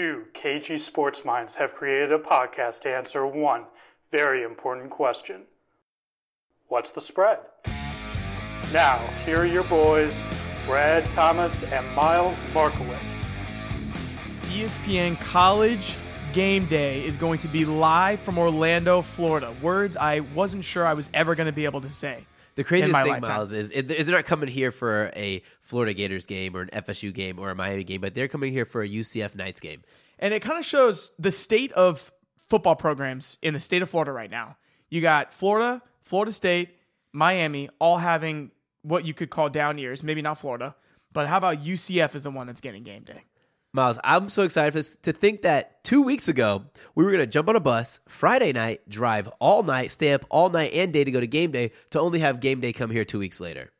two KG sports minds have created a podcast to answer one very important question What's the spread? Now, here are your boys, Brad Thomas and Miles Markowitz. ESPN College Game Day is going to be live from Orlando, Florida. Words I wasn't sure I was ever going to be able to say. The craziest thing, lifetime. Miles, is is they're not coming here for a Florida Gators game or an FSU game or a Miami game, but they're coming here for a UCF Knights game. And it kind of shows the state of football programs in the state of Florida right now. You got Florida, Florida State, Miami, all having what you could call down years. Maybe not Florida, but how about UCF is the one that's getting game day? Miles, I'm so excited for this to think that two weeks ago we were going to jump on a bus Friday night, drive all night, stay up all night and day to go to game day, to only have game day come here two weeks later.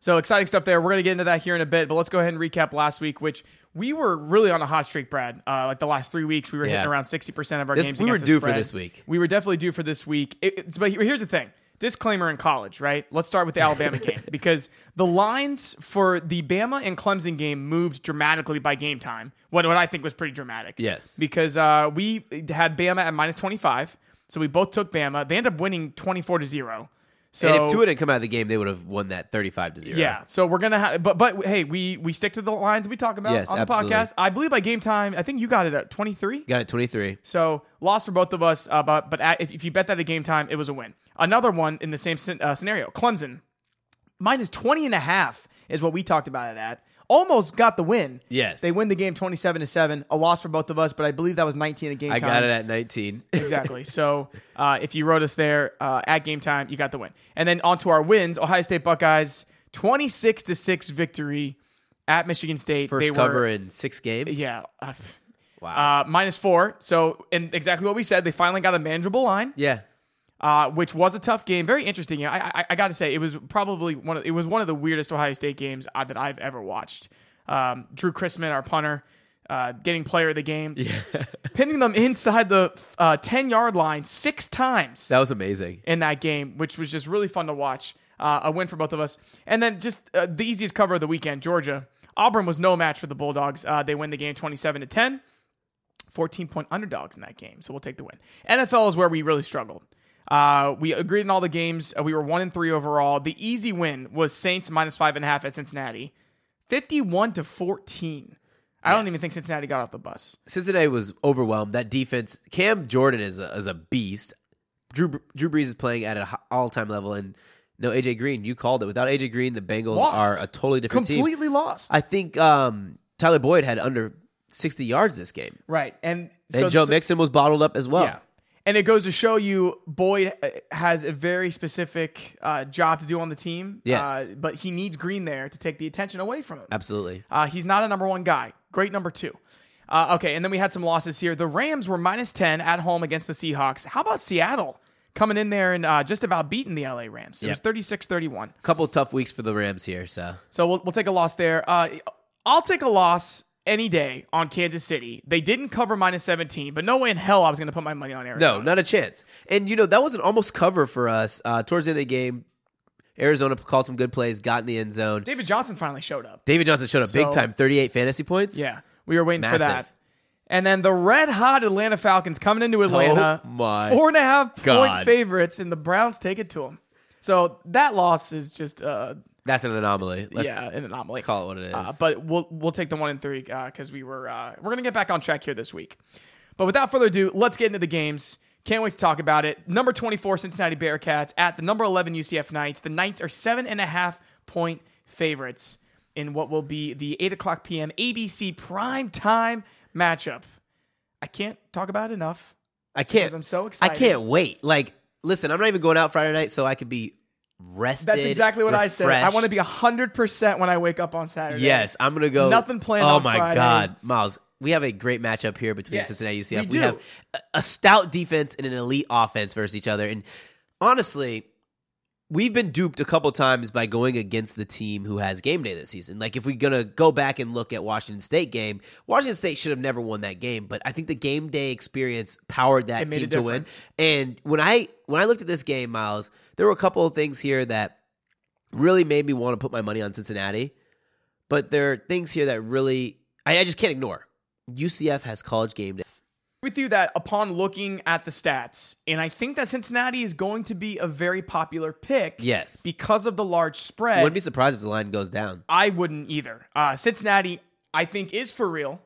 So exciting stuff there. We're going to get into that here in a bit, but let's go ahead and recap last week, which we were really on a hot streak, Brad. Uh, like the last three weeks, we were hitting around 60% of our This- games. we were due for this week. We were definitely due for this week. It- it's, but here's the thing. Disclaimer in college, right? Let's start with the Alabama game because the lines for the Bama and Clemson game moved dramatically by game time. What, what I think was pretty dramatic. Yes. Because uh, we had Bama at minus 25. So we both took Bama. They ended up winning 24 to 0. So and if Tua didn't come out of the game, they would have won that 35 to 0. yeah, so we're gonna have, but but hey, we we stick to the lines we talk about Yes, on the absolutely. podcast. I believe by game time, I think you got it at twenty three. Got it 23. So loss for both of us, uh, but but at, if, if you bet that at game time, it was a win. Another one in the same uh, scenario, Clemson minus 20 and a half is what we talked about it at. Almost got the win. Yes. they win the game twenty seven to seven. A loss for both of us, but I believe that was nineteen at game I time. I got it at 19. Exactly. So uh, if you wrote us there uh, at game time, you got the win. And then on to our wins: Ohio State Buckeyes, twenty-six to six victory at Michigan State. First they cover were, in six games. yeah, uh, Wow. uh, minus four. So and exactly what we said. They finally got a manageable line, yeah. Uh, which was a tough game. Very interesting. I, I, I got to say, it was probably one of it was one of the weirdest Ohio State games uh, that I've ever watched. Um, Drew Chrisman, our punter. Uh, getting player of the game, pinning them inside the uh, ten yard line six times That was amazing. in that game, which was just really fun to watch. Uh, a win for both of us. And then just uh, the easiest cover of the weekend, Georgia. Auburn was no match for the Bulldogs. Uh, they win the game 27 to 10. 14 point underdogs in that game. So we'll take the win. NFL is where we really struggled. Uh, we agreed in all the games. Uh, we were one and three overall. The easy win was Saints minus five and a half at Cincinnati, 51 to 14. I don't even think Cincinnati got off the bus. Cincinnati was overwhelmed. That defense, Cam Jordan is a, is a beast. Drew Drew Brees is playing at an all time level, and no AJ Green. You called it. Without AJ Green, the Bengals Lost. are a totally different team. Completely lost. I think um, Tyler Boyd had under sixty yards this game, right. And, and so, Joe so- Mixon was bottled up as well. Yeah. And it goes to show you Boyd uh, has a very specific uh, job to do on the team. Yes. Uh, but he needs Green there to take the attention away from him. Absolutely. Uh, he's not a number one guy. Great number two. Uh, okay. And then we had some losses here. The Rams were minus 10 at home against the Seahawks. How about Seattle coming in there and uh, just about beating the LA Rams? It was Yep. 36 31. A couple tough weeks for the Rams here. So So we'll, we'll take a loss there. Uh, I'll take a loss any day on Kansas City. They didn't cover minus 17, but no way in hell I was going to put my money on Arizona. no, not a chance. And you know that was an almost cover for us uh, towards the end of the game. Arizona called some good plays, got in the end zone. David Johnson finally showed up. David Johnson showed up So- big time, thirty-eight fantasy points. Yeah, we were waiting for that. And then the red hot Atlanta Falcons coming into Atlanta, Oh my four and a half point favorites, and the Browns take it to them. So that loss is just, uh, that's an anomaly. Let's yeah, an anomaly. call it what it is. Uh, but we'll we'll take the one and three because we were uh, we're gonna get back on track here this week. But without further ado, let's get into the games. Can't wait to talk about it. Number 24 Cincinnati Bearcats at the number 11 UCF Knights. The Knights are seven and a half point favorites in what will be the 8 o'clock p.m. ABC prime time matchup. I can't talk about it enough. I can't. I'm so excited. I can't wait. Like, listen, I'm not even going out Friday night, so I could be rested. That's exactly what I said. I want to be 100% when I wake up on Saturday. Yes, I'm gonna go. Nothing planned Oh my Friday. god, Miles, we have a great matchup here between Yes, Cincinnati UCF. we We, have a- a stout defense and an elite offense versus each other. And honestly, we've been duped a couple times by going against the team who has game day this season. Like if we're gonna go back and look at Washington State game, Washington State should have never won that game, but I think the game day experience powered that It made a team to win. And when I when I looked at this game, Miles, there were a couple of things here that really made me want to put my money on Cincinnati. But there are things here that really I, I just can't ignore. UCF has college game day. With you that upon looking at the stats, and I think that Cincinnati is going to be a very popular pick. Yes. Because of the large spread. Wouldn't be surprised if the line goes down. I wouldn't either. Uh, Cincinnati, I think, is for real.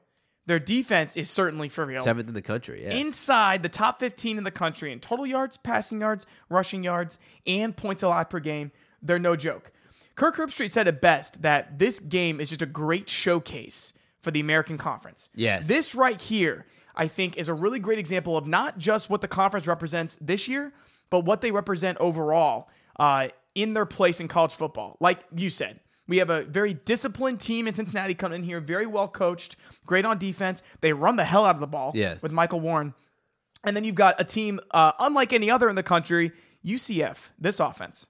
Their defense is certainly for real. Seventh in the country. Yes. Inside the top 15 in the country in total yards, passing yards, rushing yards, and points allowed per game, they're no joke. Kirk Herbstreit said it best that this game is just a great showcase for the American Conference. Yes. This right here, I think, is a really great example of not just what the conference represents this year, but what they represent overall uh, in their place in college football. Like you said, we have a very disciplined team in Cincinnati coming in here, very well coached, great on defense. They run the hell out of the ball Yes. with Michael Warren. And then you've got a team uh, unlike any other in the country, UCF, this offense.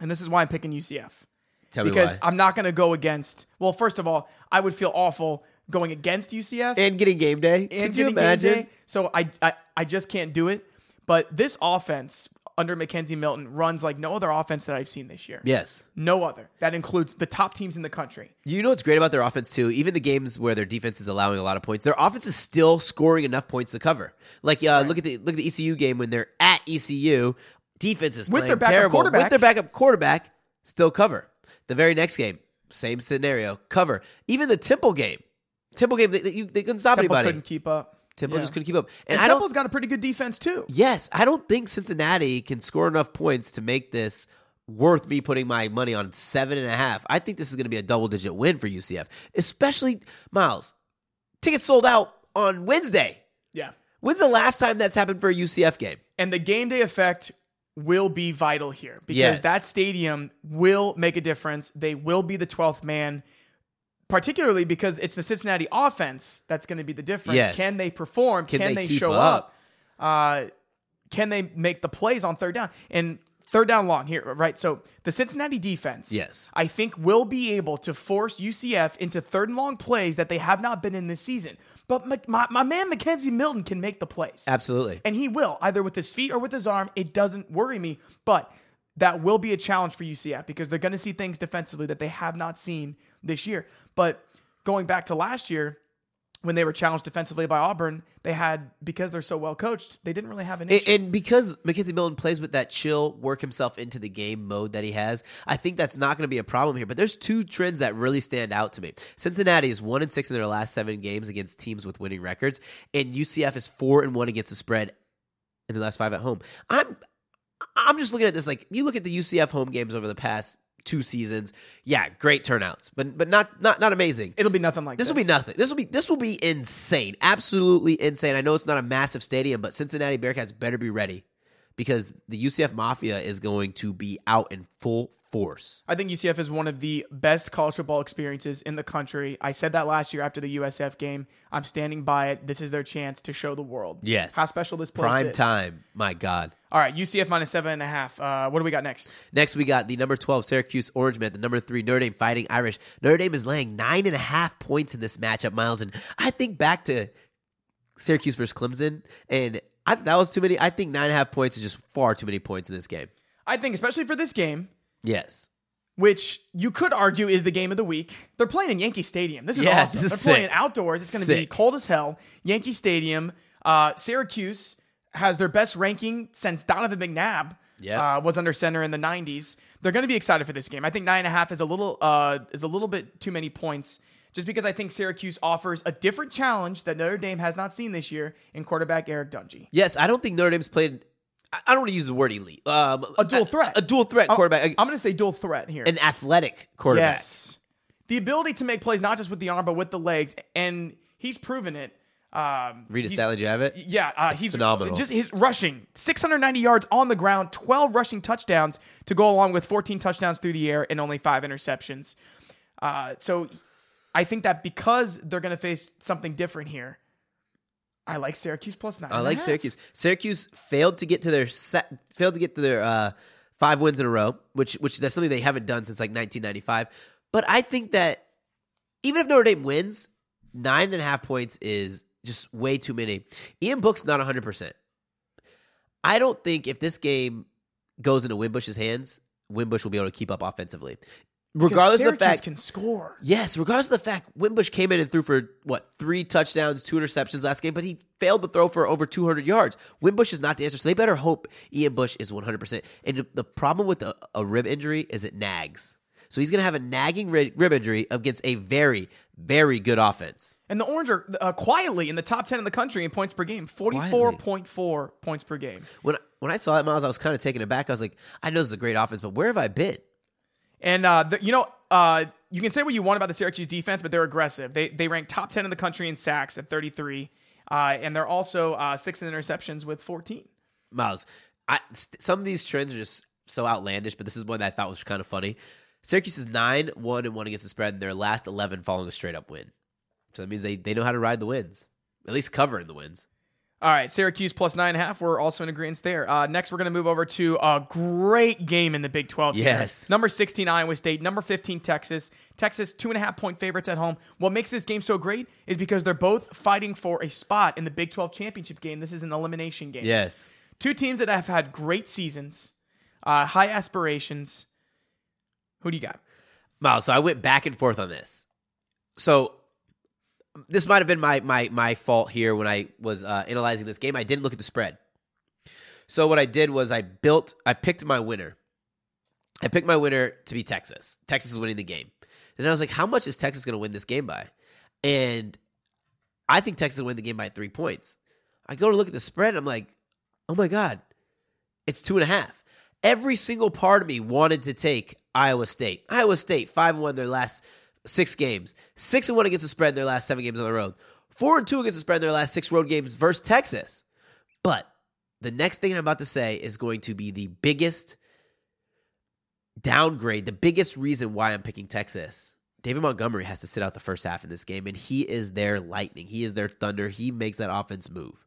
And this is why I'm picking UCF Tell because. I'm not going to go against. Well, first of all, I would feel awful going against UCF and getting game day. and Can you imagine? day. So I, I I just can't do it. But this offense under McKenzie Milton runs like no other offense that I've seen this year. Yes. No other. That includes the top teams in the country. You know what's great about their offense too? Even the games where their defense is allowing a lot of points, their offense is still scoring enough points to cover. Like uh, look at the look at the ECU game when they're at ECU, defense is With playing their backup terrible quarterback. with their backup quarterback, still cover. The very next game, same scenario, cover. Even the Temple game, Temple game, they, they, they couldn't stop Temple anybody. couldn't keep up. Temple Yeah. just couldn't keep up, and, And I. Temple's got a pretty good defense too. Yes, I don't think Cincinnati can score enough points to make this worth me putting my money on seven and a half. I think this is going to be a double digit win for UCF, especially Miles. Tickets sold out on Wednesday. Yeah. When's the last time that's happened for a UCF game? And the game day effect will be vital here because Yes. that stadium will make a difference. They will be the 12th man, particularly because it's the Cincinnati offense that's going to be the difference. Yes. Can they perform? Can Can, they they, show up? up? Uh, can they make the plays on third down? And third down long here, right? So the Cincinnati defense, Yes. I think will be able to force UCF into third and long plays that they have not been in this season. But my, my, my man McKenzie Milton can make the plays. Absolutely. And he will, either with his feet or with his arm. It doesn't worry me. But that will be a challenge for UCF because they're going to see things defensively that they have not seen this year. But going back to last year, when they were challenged defensively by Auburn, they had, because they're so well coached, they didn't really have an And, and because McKenzie Milton plays with that chill, work himself into the game mode that he has, I think that's not going to be a problem here. But there's two trends that really stand out to me. Cincinnati is one and six in their last seven games against teams with winning records, and UCF is four and one against the spread in the last five at home. I'm I'm just looking at this like you look at the UCF home games over the past two seasons. Yeah, great turnouts, but but not not not amazing. It'll be nothing like This this. will be nothing. This will be this will be insane. Absolutely insane. I know it's not a massive stadium, but Cincinnati Bearcats better be ready because the UCF Mafia is going to be out in full force. I think UCF is one of the best college football experiences in the country. I said that last year after the USF game. I'm standing by it. This is their chance to show the world. Yes. How special this place Prime is. time. My God. All right, UCF minus seven and a half. Uh, what do we got next? Next, we got the number 12 Syracuse Orange Man, the number three Notre Dame Fighting Irish. Notre Dame is laying nine and a half points in this matchup, Miles. And I think back to Syracuse versus Clemson, and I that was too many. I think nine and a half points is just far too many points in this game. I think, especially for this game, Yes. which you could argue is the game of the week. They're playing in Yankee Stadium. This is Yeah, awesome. this is They're playing outdoors. It's going to be cold as hell. Yankee Stadium. Uh, Syracuse has their best ranking since Donovan McNabb Yeah. uh, was under center in the '90s. They're going to be excited for this game. I think nine and a half is a little uh, is a little bit too many points. Just because I think Syracuse offers a different challenge that Notre Dame has not seen this year in quarterback Eric Dungey. Yes, I don't think Notre Dame's played. I don't want to use the word elite. Um, A dual threat. A, dual threat quarterback. I'm going to say dual threat here. an athletic quarterback. Yes. The ability to make plays not just with the arm but with the legs, and he's proven it. Um, Rita he's- Stanley, do you have it? Yeah, uh, he's phenomenal. Just his rushing, 690 yards on the ground, 12 rushing touchdowns to go along with 14 touchdowns through the air and only five interceptions. Uh, so I think that because they're going to face something different here, I like Syracuse plus nine. I like. Syracuse. Syracuse failed to get to their set, failed to get to their uh, five wins in a row, which which that's something they haven't done since like 1995. But I think that even if Notre Dame wins, nine and a half points is just way too many. Ian Book's not 100. percent I don't think if this game goes into Wimbush's hands, Winbush will be able to keep up offensively. regardless of the fact, can score. yes, regardless of the fact, Wimbush came in and threw for what three touchdowns, two interceptions last game, but he failed to throw for over 200 yards. Wimbush is not the answer, so they better hope Ian Bush is 100. percent And the- the problem with a, a rib injury is it nags, so he's going to have a nagging rib, injury against a very, very good offense. And the Orange are uh, quietly in the top 10 in the country in points per game, 44.4 points per game. When when I saw that, Miles, I was kind of taken aback. I was like, I know this is a great offense, but where have I been? And uh, the, you know, uh, you can say what you want about the Syracuse defense, but they're aggressive. They they rank top 10 in the country in sacks at 33, uh, and they're also uh, six in interceptions with 14. Miles, I, st- some of these trends are just so outlandish, but this is one that I thought was kind of funny. Syracuse is 9 1 and 1 against the spread, and their last 11 following a straight up win. So that means they, they know how to ride the wins, at least covering the wins. All right, Syracuse plus nine and a half. We're also in agreement there. Uh, next, we're going to move over to a great game in the Big 12. here. Yes. Number 16, Iowa State. Number 15, Texas. Texas, two and a half point favorites at home. What makes this game so great is because they're both fighting for a spot in the Big 12 championship game. This is an elimination game. Yes. Two teams that have had great seasons, uh, high aspirations. Who do you got? Miles, so I went back and forth on this. So this might have been my my my fault here when I was uh, analyzing this game. I didn't look at the spread. So what I did was I built I picked my winner. I picked my winner to be Texas. Texas is winning the game. And I was like, how much is Texas going to win this game by? And I think Texas will win the game by three points. I go to look at the spread. And I'm like, oh my god, it's two and a half. Every single part of me wanted to take Iowa State. Iowa State five and one their last six games, six and one against the spread in their last seven games on the road, four and two against the spread in their last six road games versus Texas. But the next thing I'm about to say is going to be the biggest downgrade, the biggest reason why I'm picking Texas. David Montgomery has to sit out the first half in this game, and he is their lightning. He is their thunder. He makes that offense move.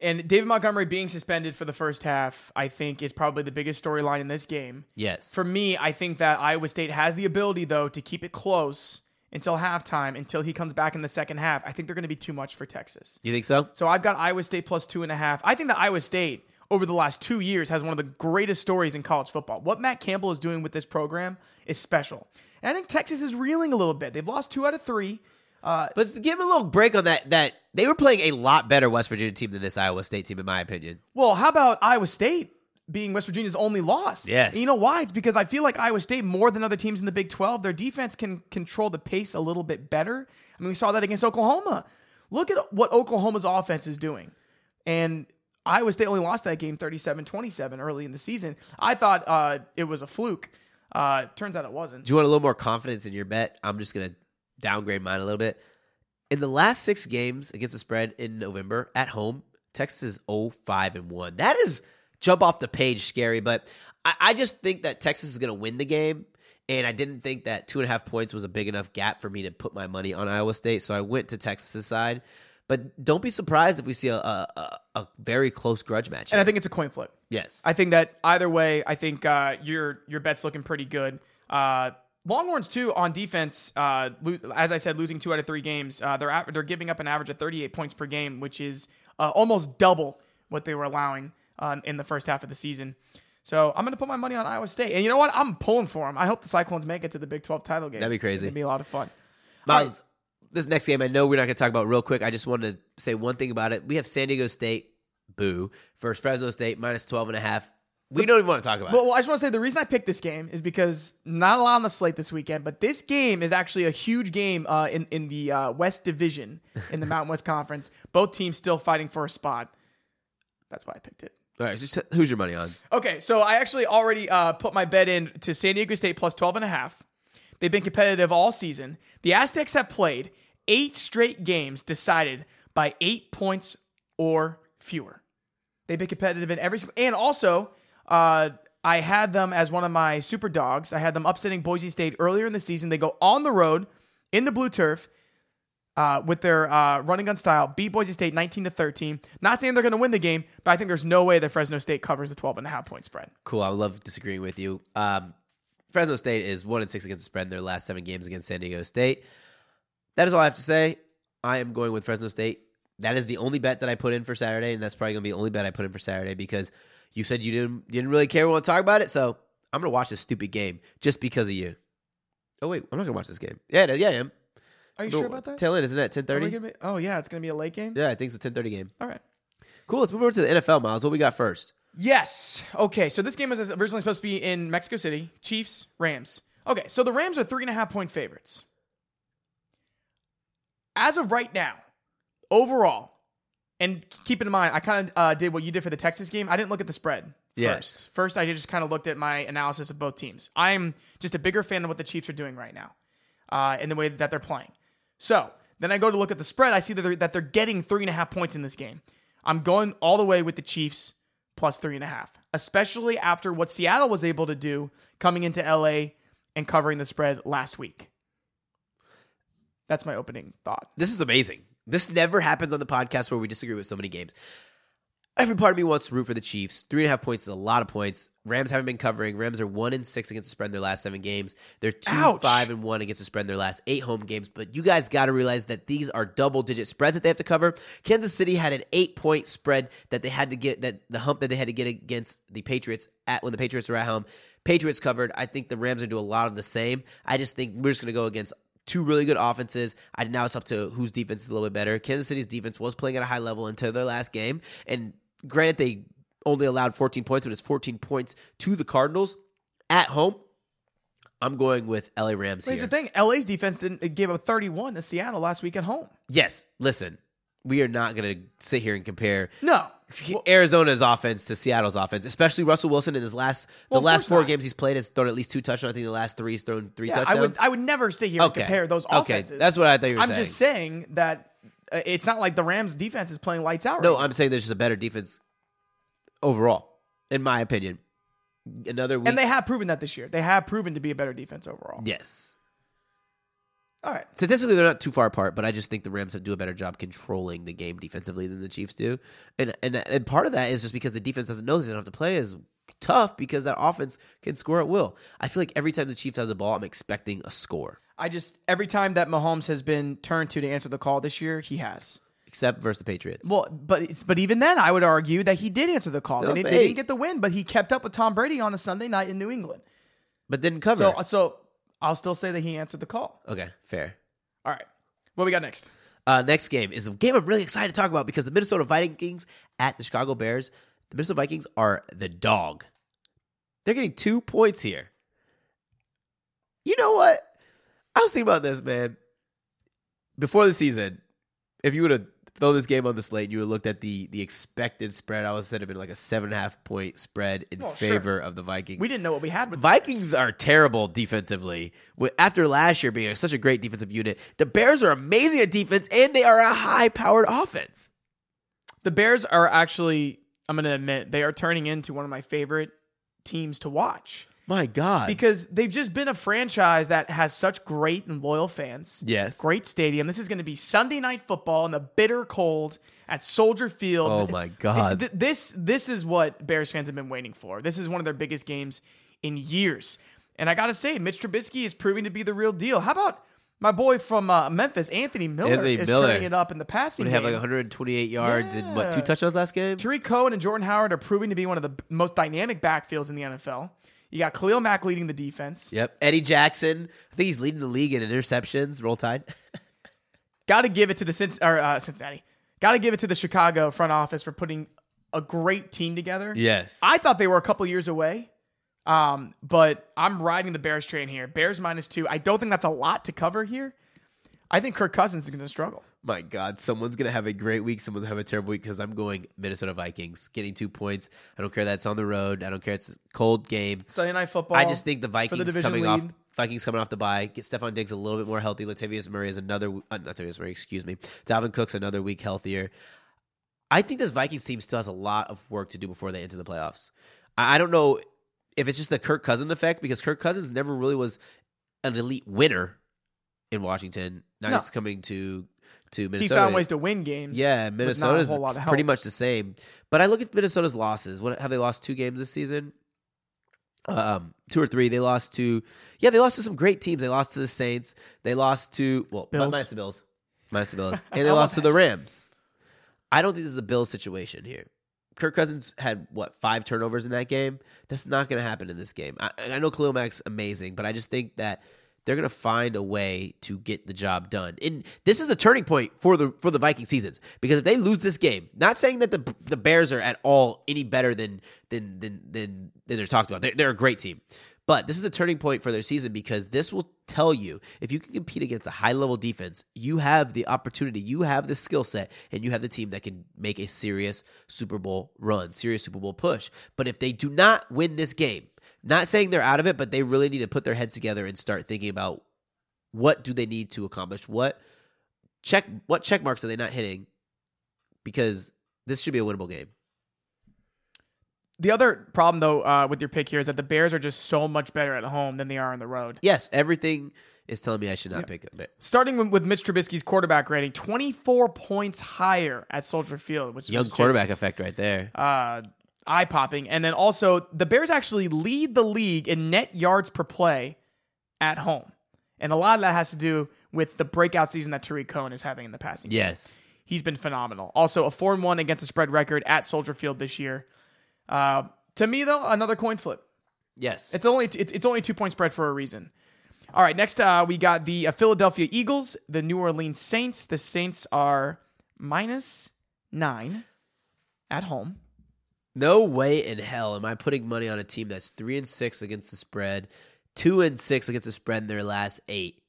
And David Montgomery being suspended for the first half, I think, is probably the biggest storyline in this game. Yes. For me, I think that Iowa State has the ability, though, to keep it close until halftime, until he comes back in the second half. I think they're going to be too much for Texas. you think so? So I've got Iowa State plus two and a half. I think that Iowa State, over the last two years, has one of the greatest stories in college football. What Matt Campbell is doing with this program is special. And I think Texas is reeling a little bit. They've lost two out of three. Uh, But give him a little break on that. That they were playing a lot better West Virginia team than this Iowa State team, in my opinion. Well, how about Iowa State being West Virginia's only loss? Yes. And you know why? It's because I feel like Iowa State, more than other teams in the Big 12, their defense can control the pace a little bit better. I mean, we saw that against Oklahoma. Look at what Oklahoma's offense is doing. And Iowa State only lost that game 37 27 early in the season. I thought uh, it was a fluke. Uh, turns out it wasn't. Do you want a little more confidence in your bet? I'm just gonna downgrade mine a little bit. In the last six games against the spread in November at home, Texas is 0-5 and 1. That is jump off the page scary, but I, I just think that Texas is gonna win the game. And I didn't think that two and a half points was a big enough gap for me to put my money on Iowa State. So I went to Texas' side. But don't be surprised if we see a a, a, a very close grudge match. And I think it's a coin flip. yes. I think that either way, I think uh, your your bet's looking pretty good. Uh, Longhorns too on defense. Uh, lo- as I said, losing two out of three games. Uh, they're a- they're giving up an average of 38 points per game, which is uh, almost double what they were allowing um, in the first half of the season. So I'm going to put my money on Iowa State, and you know what? I'm pulling for them. I hope the Cyclones make it to the Big 12 title game. That'd be crazy. It'd be a lot of fun. Miles, this next game, I know we're not going to talk about real quick. I just wanted to say one thing about it. We have San Diego State, boo, versus Fresno State, minus 12 and a half. We don't even want to talk about Well, it. well, I just want to say the reason I picked this game is because not a lot on the slate this weekend, but this game is actually a huge game uh, in in the uh, West Division in the Mountain West Conference. Both teams still fighting for a spot. That's why I picked it. All right, so who's your money on? Okay, so I actually already uh, put my bet in to San Diego State plus 12 and a half. They've been competitive all season. The Aztecs have played eight straight games decided by eight points or fewer. They've been competitive in every single, and also, uh, I had them as one of my super dogs. I had them upsetting Boise State earlier in the season. They go on the road in the blue turf uh, with their uh, running gun style, beat Boise State 19 to 13. Not saying they're going to win the game, but I think there's no way that Fresno State covers the 12 and a half point spread. Cool. I love disagreeing with you. Um, Fresno State is one and six against the spread in their last seven games against San Diego State. That is all I have to say. I am going with Fresno State. That is the only bet that I put in for Saturday, and that's probably going to be the only bet I put in for Saturday because you said you didn't didn't really care. We want to talk about it, so I'm going to watch this stupid game just because of you. Oh wait, I'm not gonna watch this game. Yeah, yeah, I am. Are you No, sure about that? Tail end, isn't it? Ten thirty. oh yeah, it's gonna be a late game. Yeah, I think it's a ten thirty game. All right. Cool. Let's move over to the NFL, Miles. What we got first? Yes. Okay. So this game was originally supposed to be in Mexico City. Chiefs, Rams. Okay. So the Rams are three and a half point favorites. As of right now, overall, and keep in mind, I kind of uh, did what you did for the Texas game. I didn't look at the spread first. Yes. First, I just kind of looked at my analysis of both teams. I'm just a bigger fan of what the Chiefs are doing right now, uh, in the way that they're playing. So then I go to look at the spread. I see that they're, that they're getting three and a half points in this game. I'm going all the way with the Chiefs plus three and a half, especially after what Seattle was able to do coming into LA and covering the spread last week. That's my opening thought. This is amazing. This never happens on the podcast where we disagree with so many games. Every part of me wants to root for the Chiefs. Three and a half points is a lot of points. Rams haven't been covering. Rams are one and six against the spread in their last seven games. They're two Ouch. five and one against the spread in their last eight home games. But you guys got to realize that these are double digit spreads that they have to cover. Kansas City had an eight point spread that they had to get that the hump that they had to get against the Patriots at when the Patriots were at home. Patriots covered. I think the Rams are do a lot of the same. I just think we're just going to go against two really good offenses. I now it's up to whose defense is a little bit better. Kansas City's defense was playing at a high level until their last game, and granted they only allowed 14 points, but it's 14 points to the Cardinals at home. I'm going with LA Rams Here's the thing: LA's defense didn't give up 31 to Seattle last week at home. Yes, listen, we are not going to sit here and compare No, Arizona's offense to Seattle's offense, especially Russell Wilson in his last Well, the last four not. games he's played has thrown at least two touchdowns. I think the last three he's thrown three yeah, I touchdowns. would I would never sit here and Okay. compare those Okay, offenses. that's what I thought you were saying. I'm just saying that uh, it's not like the Rams defense is playing lights out. No, right I'm saying there's just a better defense overall, in my opinion. Another week. and they have proven that this year. They have proven to be a better defense overall. yes. All right. Statistically, they're not too far apart, but I just think the Rams do a better job controlling the game defensively than the Chiefs do, and and and part of that is just because the defense doesn't know they don't have to play as tough because that offense can score at will. I feel like every time the Chiefs has the ball, I'm expecting a score, I just every time that Mahomes has been turned to to answer the call this year, he has. except versus the Patriots. Well, but but even then, I would argue that he did answer the call. No, they, they didn't get the win, but he kept up with Tom Brady on a Sunday night in New England. But didn't cover. So so I'll still say that he answered the call. okay, fair. All right. What we got next? Uh, next game is a game I'm really excited to talk about because the Minnesota Vikings at the Chicago Bears. The Minnesota Vikings are the dog. They're getting two points here. You know what? I was thinking about this, man. Before the season, if you would have thrown this game on the slate and you would have looked at the the expected spread, I would have said it'd been like a seven and a half point spread in Well, sure. favor of the Vikings. We didn't know what we had with Vikings are terrible defensively. After last year being such a great defensive unit, the Bears are amazing at defense and they are a high powered offense. The Bears are actually, I'm going to admit, they are turning into one of my favorite teams to watch My God. because they've just been a franchise that has such great and loyal fans. yes. Great stadium. This is going to be Sunday night football in the bitter cold at Soldier Field. Oh my God. This this is what Bears fans have been waiting for. This is one of their biggest games in years. And I got to say, Mitch Trubisky is proving to be the real deal. How about my boy from uh, Memphis, Anthony Miller, Anthony is Miller. turning it up in the passing game? They game. have like 128 yards and what, two touchdowns last game? Tarik Cohen and Jordan Howard are proving to be one of the most dynamic backfields in the NFL. You got Khalil Mack leading the defense. Yep. Eddie Jackson. I think he's leading the league in interceptions. Roll Tide. Got to give it to the Cinc- or, uh, Cincinnati. Got to give it to the Chicago front office for putting a great team together. yes. I thought they were a couple years away, um, but I'm riding the Bears train here. Bears minus two. I don't think that's a lot to cover here. I think Kirk Cousins is going to struggle. My God, someone's gonna have a great week. Someone's gonna have a terrible week because I'm going Minnesota Vikings, getting two points. I don't care that it's on the road. I don't care it's a cold game. Sunday night football. I just think the Vikings division coming lead. off Vikings coming off the bye, get Stefon Diggs a little bit more healthy. Latavius Murray is another uh, not Latavius Murray, excuse me. Dalvin Cook's another week healthier. I think this Vikings team still has a lot of work to do before they enter the playoffs. I, I don't know if it's just the Kirk Cousins effect because Kirk Cousins never really was an elite winner in Washington. Now No. he's coming to to Minnesota. he found ways to win games. Yeah, Minnesota's whole lot of pretty much the same. But I look at Minnesota's losses. What have they lost two games this season? Um, two or three. They lost to yeah, they lost to some great teams. They lost to the Saints. They lost to well, Bills. minus the Bills, minus the Bills, and they lost to the Rams. I don't think this is a Bills situation here. Kirk Cousins had what five turnovers in that game. That's not going to happen in this game. I, I know Khalil Mack's amazing, but I just think that they're going to find a way to get the job done. And this is a turning point for the for the Viking seasons because if they lose this game, not saying that the the Bears are at all any better than than than than, than they're talked about. They're, they're a great team. But this is a turning point for their season because this will tell you if you can compete against a high level defense, you have the opportunity, you have the skill set, and you have the team that can make a serious Super Bowl run, serious Super Bowl push. But if they do not win this game, not saying they're out of it, but they really need to put their heads together and start thinking about what do they need to accomplish? What check what check marks are they not hitting? Because this should be a winnable game. The other problem, though, uh, with your pick here is that the Bears are just so much better at home than they are on the road. Yes, everything is telling me I should not pick it. Starting with, Mitch Trubisky's quarterback rating, 24 points higher at Soldier Field, which Young quarterback just, effect right there. uh, eye popping. And then also, the Bears actually lead the league in net yards per play at home. And a lot of that has to do with the breakout season that Tarik Cohen is having in the passing. game. yes. He's been phenomenal. Also, a 4 1 against the spread record at Soldier Field this year. Uh, to me, though, another coin flip. Yes. It's only it's, it's only two point spread for a reason. All right, next uh, we got the uh, Philadelphia Eagles, the New Orleans Saints. The Saints are minus nine at home. No way in hell am I putting money on a team that's three and six against the spread, two and six against the spread in their last eight.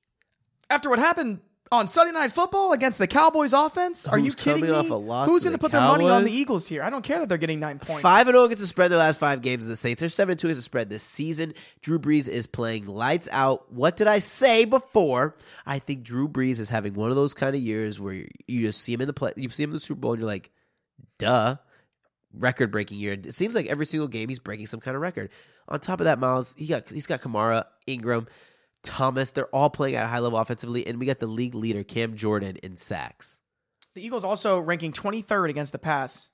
After what happened on Sunday Night Football against the Cowboys offense, are you kidding me? off a loss Who's going to put their money on the Eagles here? I don't care that they're getting nine points. Five and zero against the spread their last five games the Saints. They're seven and two against the spread this season. Drew Brees is playing lights out. What did I say before? I think Drew Brees is having one of those kind of years where you just see him in the play, you see him in the Super Bowl, and you're like, duh, record breaking year. It seems like every single game he's breaking some kind of record. On top of that, Miles, he got he's got Kamara, Ingram, Thomas. They're all playing at a high level offensively, and we got the league leader Cam Jordan in sacks. The Eagles also ranking 23rd against the pass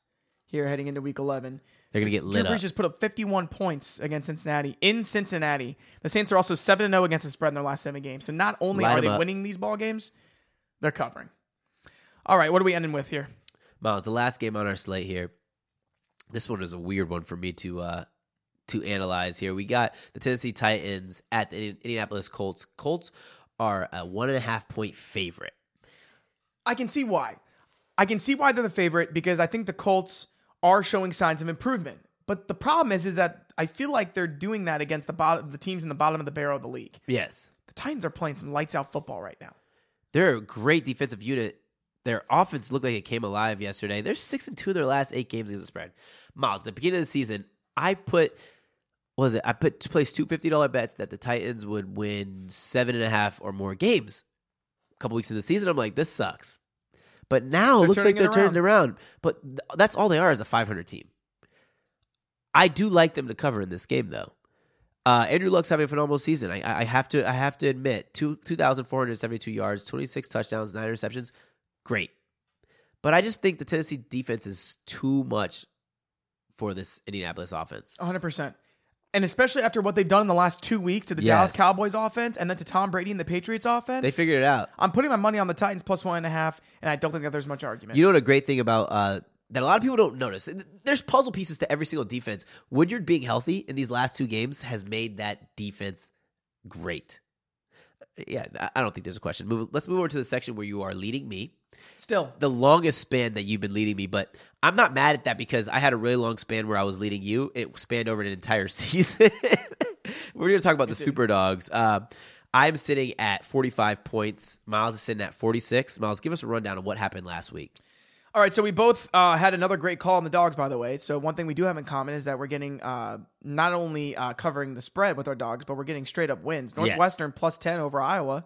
here heading into week 11. They're gonna get Drew lit Brees up. just put up 51 points against Cincinnati in Cincinnati. The Saints are also 7 0 against the spread in their last seven games. So not only are they up. winning these ball games, they're covering. All right, what are we ending with here? Miles, the last game on our slate here. This one is a weird one for me to uh to analyze here. We got the Tennessee Titans at the Indianapolis Colts. Colts are a one and a half point favorite. I can see why. I can see why they're the favorite because I think the Colts are showing signs of improvement. But the problem is, is that I feel like they're doing that against the bottom, the teams in the bottom of the barrel of the league. Yes. The Titans are playing some lights out football right now. They're a great defensive unit. Their offense looked like it came alive yesterday. They're six and two in their last eight games against the spread. Miles, at the beginning of the season, I put what was it? I put placed two fifty dollar bets that the Titans would win seven and a half or more games. A couple weeks in the season, I'm like, this sucks. But now They're it looks like they're turning around. But th- that's all they are as a 500 team. I do like them to cover in this game, though. Uh, Andrew Luck's having a phenomenal season. I, I I have to I have to admit, two two thousand four hundred seventy two yards, twenty six touchdowns, nine interceptions, great. But I just think the Tennessee defense is too much for this Indianapolis offense. 100%. And especially after what they've done in the last two weeks to the Yes. Dallas Cowboys offense and then to Tom Brady and the Patriots offense. They figured it out. I'm putting my money on the Titans plus one and a half, and I don't think that there's much argument. You know what a great thing about uh, that a lot of people don't notice? There's puzzle pieces to every single defense. Woodyard being healthy in these last two games has made that defense great. Yeah, I- I don't think there's a question. Move, let's move over to the section where you are leading me. Still, The longest span that you've been leading me, but I'm not mad at that because I had a really long span where I was leading you. It spanned over an entire season. We're going to talk about the Super Dogs. Uh, I'm sitting at 45 points. Miles is sitting at 46. Miles, give us a rundown of what happened last week. All right, so we both uh, had another great call on the dogs, by the way. So one thing we do have in common is that we're getting uh, not only uh, covering the spread with our dogs, but we're getting straight up wins. Northwestern plus ten over Iowa.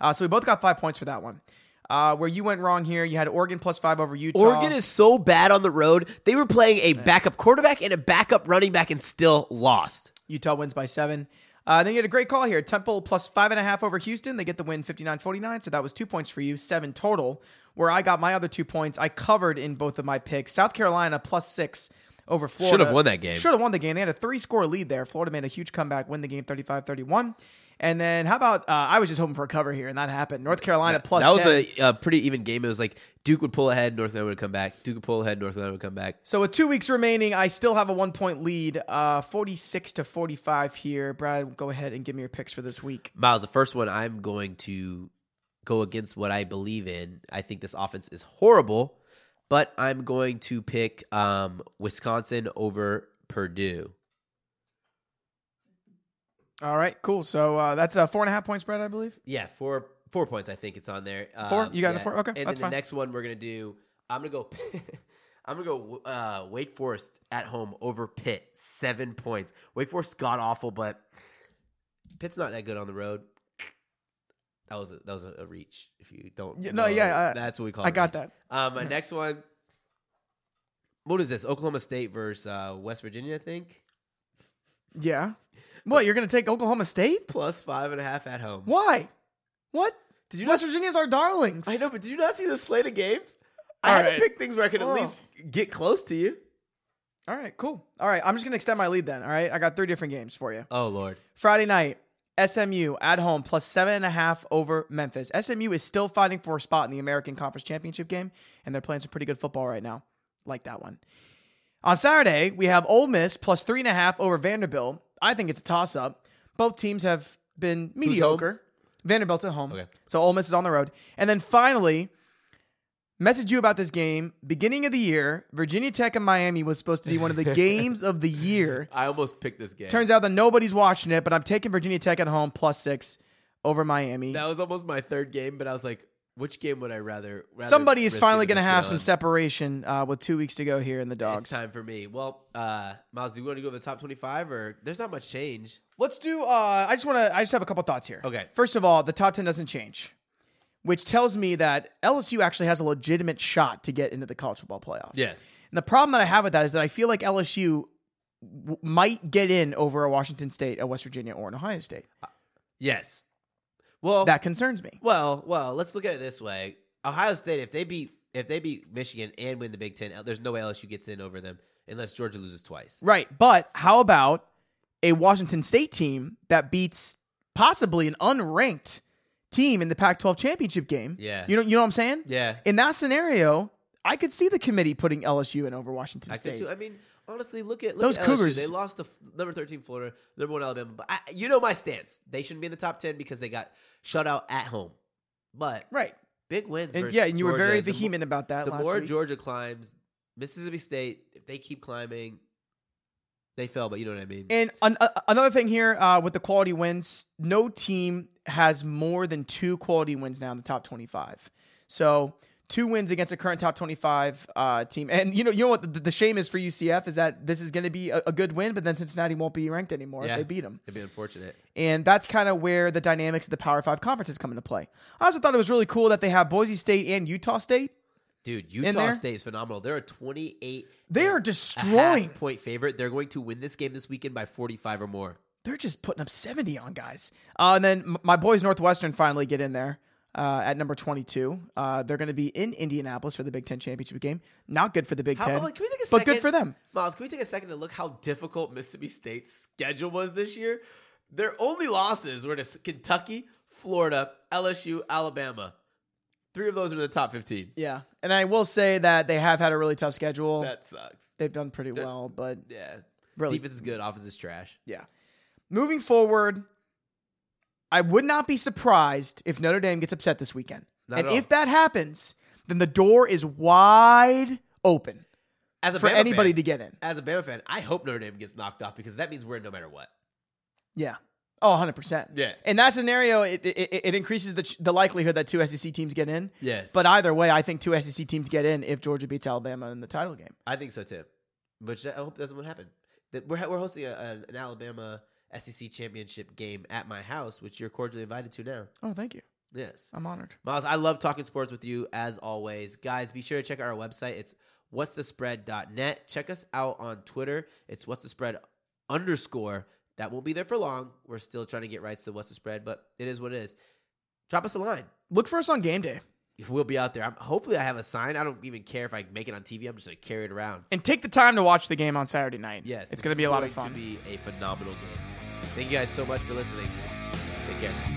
Uh, so we both got five points for that one. Uh, where you went wrong here, you had Oregon plus five over Utah. Oregon is so bad on the road. They were playing a backup quarterback and a backup running back and still lost. Utah wins by seven. Uh, then you had a great call here. Temple plus five and a half over Houston. They get the win 59 49. So that was two points for you, seven total. Where I got my other two points, I covered in both of my picks. South Carolina plus six over Florida. Should have won that game. Should have won the game. They had a three score lead there. Florida made a huge comeback, win the game 35 31. And then how about, uh, I was just hoping for a cover here, and that happened. North Carolina plus that was 10. a, a pretty even game. It was like Duke would pull ahead, North Carolina would come back. Duke would pull ahead, North Carolina would come back. So with two weeks remaining, I still have a one point lead, uh, 46 to 45 here. Brad, go ahead and give me your picks for this week. Miles, the first one I'm going to go against what I believe in. I think this offense is horrible, but I'm going to pick um, Wisconsin over Purdue. All right, cool. So uh, that's a four and a half point spread, I believe. Yeah, four four points. I think it's on there. Four? Um, You got it yeah. four? Okay, And that's then fine. the next one we're gonna do. I'm gonna go. I'm gonna go. Uh, Wake Forest at home over Pitt, seven points. Wake Forest got awful, but Pitt's not that good on the road. That was a, that was a, a reach. If you don't, Yeah, no, yeah, I- that's what we call. I a got reach. that. Um, my next one. What is this? Oklahoma State versus uh, West Virginia, I think. Yeah. What, you're going to take Oklahoma State? Plus five and a half at home. Why? What? Did you West Virginia's our darlings. I know, but did you not see the slate of games? I All had right. to pick things where I could at Oh. least get close to you. All right, cool. All right, I'm just going to extend my lead then. All right, I got three different games for you. Oh Lord. Friday night, SMU at home plus seven and a half over Memphis. SMU is still fighting for a spot in the American Conference Championship game, and they're playing some pretty good football right now. Like that one. On Saturday, we have Ole Miss plus three and a half over Vanderbilt. I think it's a toss up. Both teams have been mediocre. Vanderbilt's at home. Okay. So Ole Miss is on the road. And then finally, message you about this game. Beginning of the year, Virginia Tech and Miami was supposed to be one of the games of the year. I almost picked this game. Turns out that nobody's watching it, but I'm taking Virginia Tech at home plus six over Miami. that was almost my third game, but I was like, which game would I rather? rather Somebody is finally going to have some separation uh, with two weeks to go here in the It's dogs. time for me. Well, uh, Miles, do you want to go to the top twenty-five, or there's not much change? Let's do. Uh, I just want to. I just have a couple thoughts here. Okay. First of all, the top ten doesn't change, which tells me that LSU actually has a legitimate shot to get into the college football playoff. Yes. And the problem that I have with that is that I feel like LSU w- might get in over a Washington State, a West Virginia, or an Ohio State. Uh, yes. Well, That concerns me. well, well. Let's look at it this way: Ohio State, if they beat if they beat Michigan and win the Big Ten, there's no way LSU gets in over them unless Georgia loses twice. Right. But how about a Washington State team that beats possibly an unranked team in the Pac 12 championship game? Yeah. You know, you know what I'm saying? Yeah. In that scenario, I could see the committee putting LSU in over Washington I State. could too. I mean, honestly, look at look Those at LSU. Cougars- They lost the f- number thirteen Florida, number one Alabama. But I, you know my stance. They shouldn't be in the top ten because they got shut out at home. But right. big wins. And yeah, and you were Georgia. very The vehement about that The more week. Georgia climbs, Mississippi State, if they keep climbing, they fell. But you know what I mean. And an, uh, another thing here uh, with the quality wins, no team has more than two quality wins now in the top 25. So two wins against a current top 25 uh, team. And you know, you know what the, the shame is for UCF is that this is going to be a, a good win, but then Cincinnati won't be ranked anymore Yeah. if they beat them. It'd be unfortunate. And that's kind of where the dynamics of the Power Five conferences come into play. I also thought it was really cool that they have Boise State and Utah State. Dude, Utah? State is phenomenal. They're a 28 They are destroying. point favorite. They're going to win this game this weekend by 45 or more. they're just putting up 70 on guys. Uh, and then my boys Northwestern finally get in there uh, at number 22. Uh, they're going to be in Indianapolis for the Big Ten championship game. Not good for the Big How, Ten, can we take a but good for them. Miles, can we take a second to look how difficult Mississippi State's schedule was this year? Their only losses were to Kentucky, Florida, LSU, Alabama. Three of those are in the top 15. Yeah, and I will say that they have had a really tough schedule. That sucks. They've done pretty well, but Yeah. Really- Defense is good, offense is trash. yeah. Moving forward, I would not be surprised if Notre Dame gets upset this weekend. Not and if that happens, then the door is wide open As a for Bama anybody fan, to get in. as a Bama fan, I hope Notre Dame gets knocked off because that means we're in no matter what. Yeah. Oh, 100%. Yeah. In that scenario, it, it, it increases the, ch- the likelihood that two SEC teams get in. Yes. But either way, I think two SEC teams get in if Georgia beats Alabama in the title game. I think so too. But I hope that's what happen. That we're we're hosting a, a- an Alabama SEC championship game at my house, which you're cordially invited to now. Oh, thank you. Yes, I'm honored. Miles, I love talking sports with you as always, guys. Be sure to check out our website. It's what's the spread.net. Check us out on Twitter. It's what's the spread underscore. That won't be there for long. We're still trying to get rights to what's the spread, but it is what it is. Drop us a line. Look for us on game day. we'll be out there. I'm, hopefully, I have a sign. I don't even care if I make it on TV. I'm just gonna carry it around. And take the time to watch the game on Saturday night. Yes, it's going to be a lot of fun. To be a phenomenal game. Thank you guys so much for listening. Take care.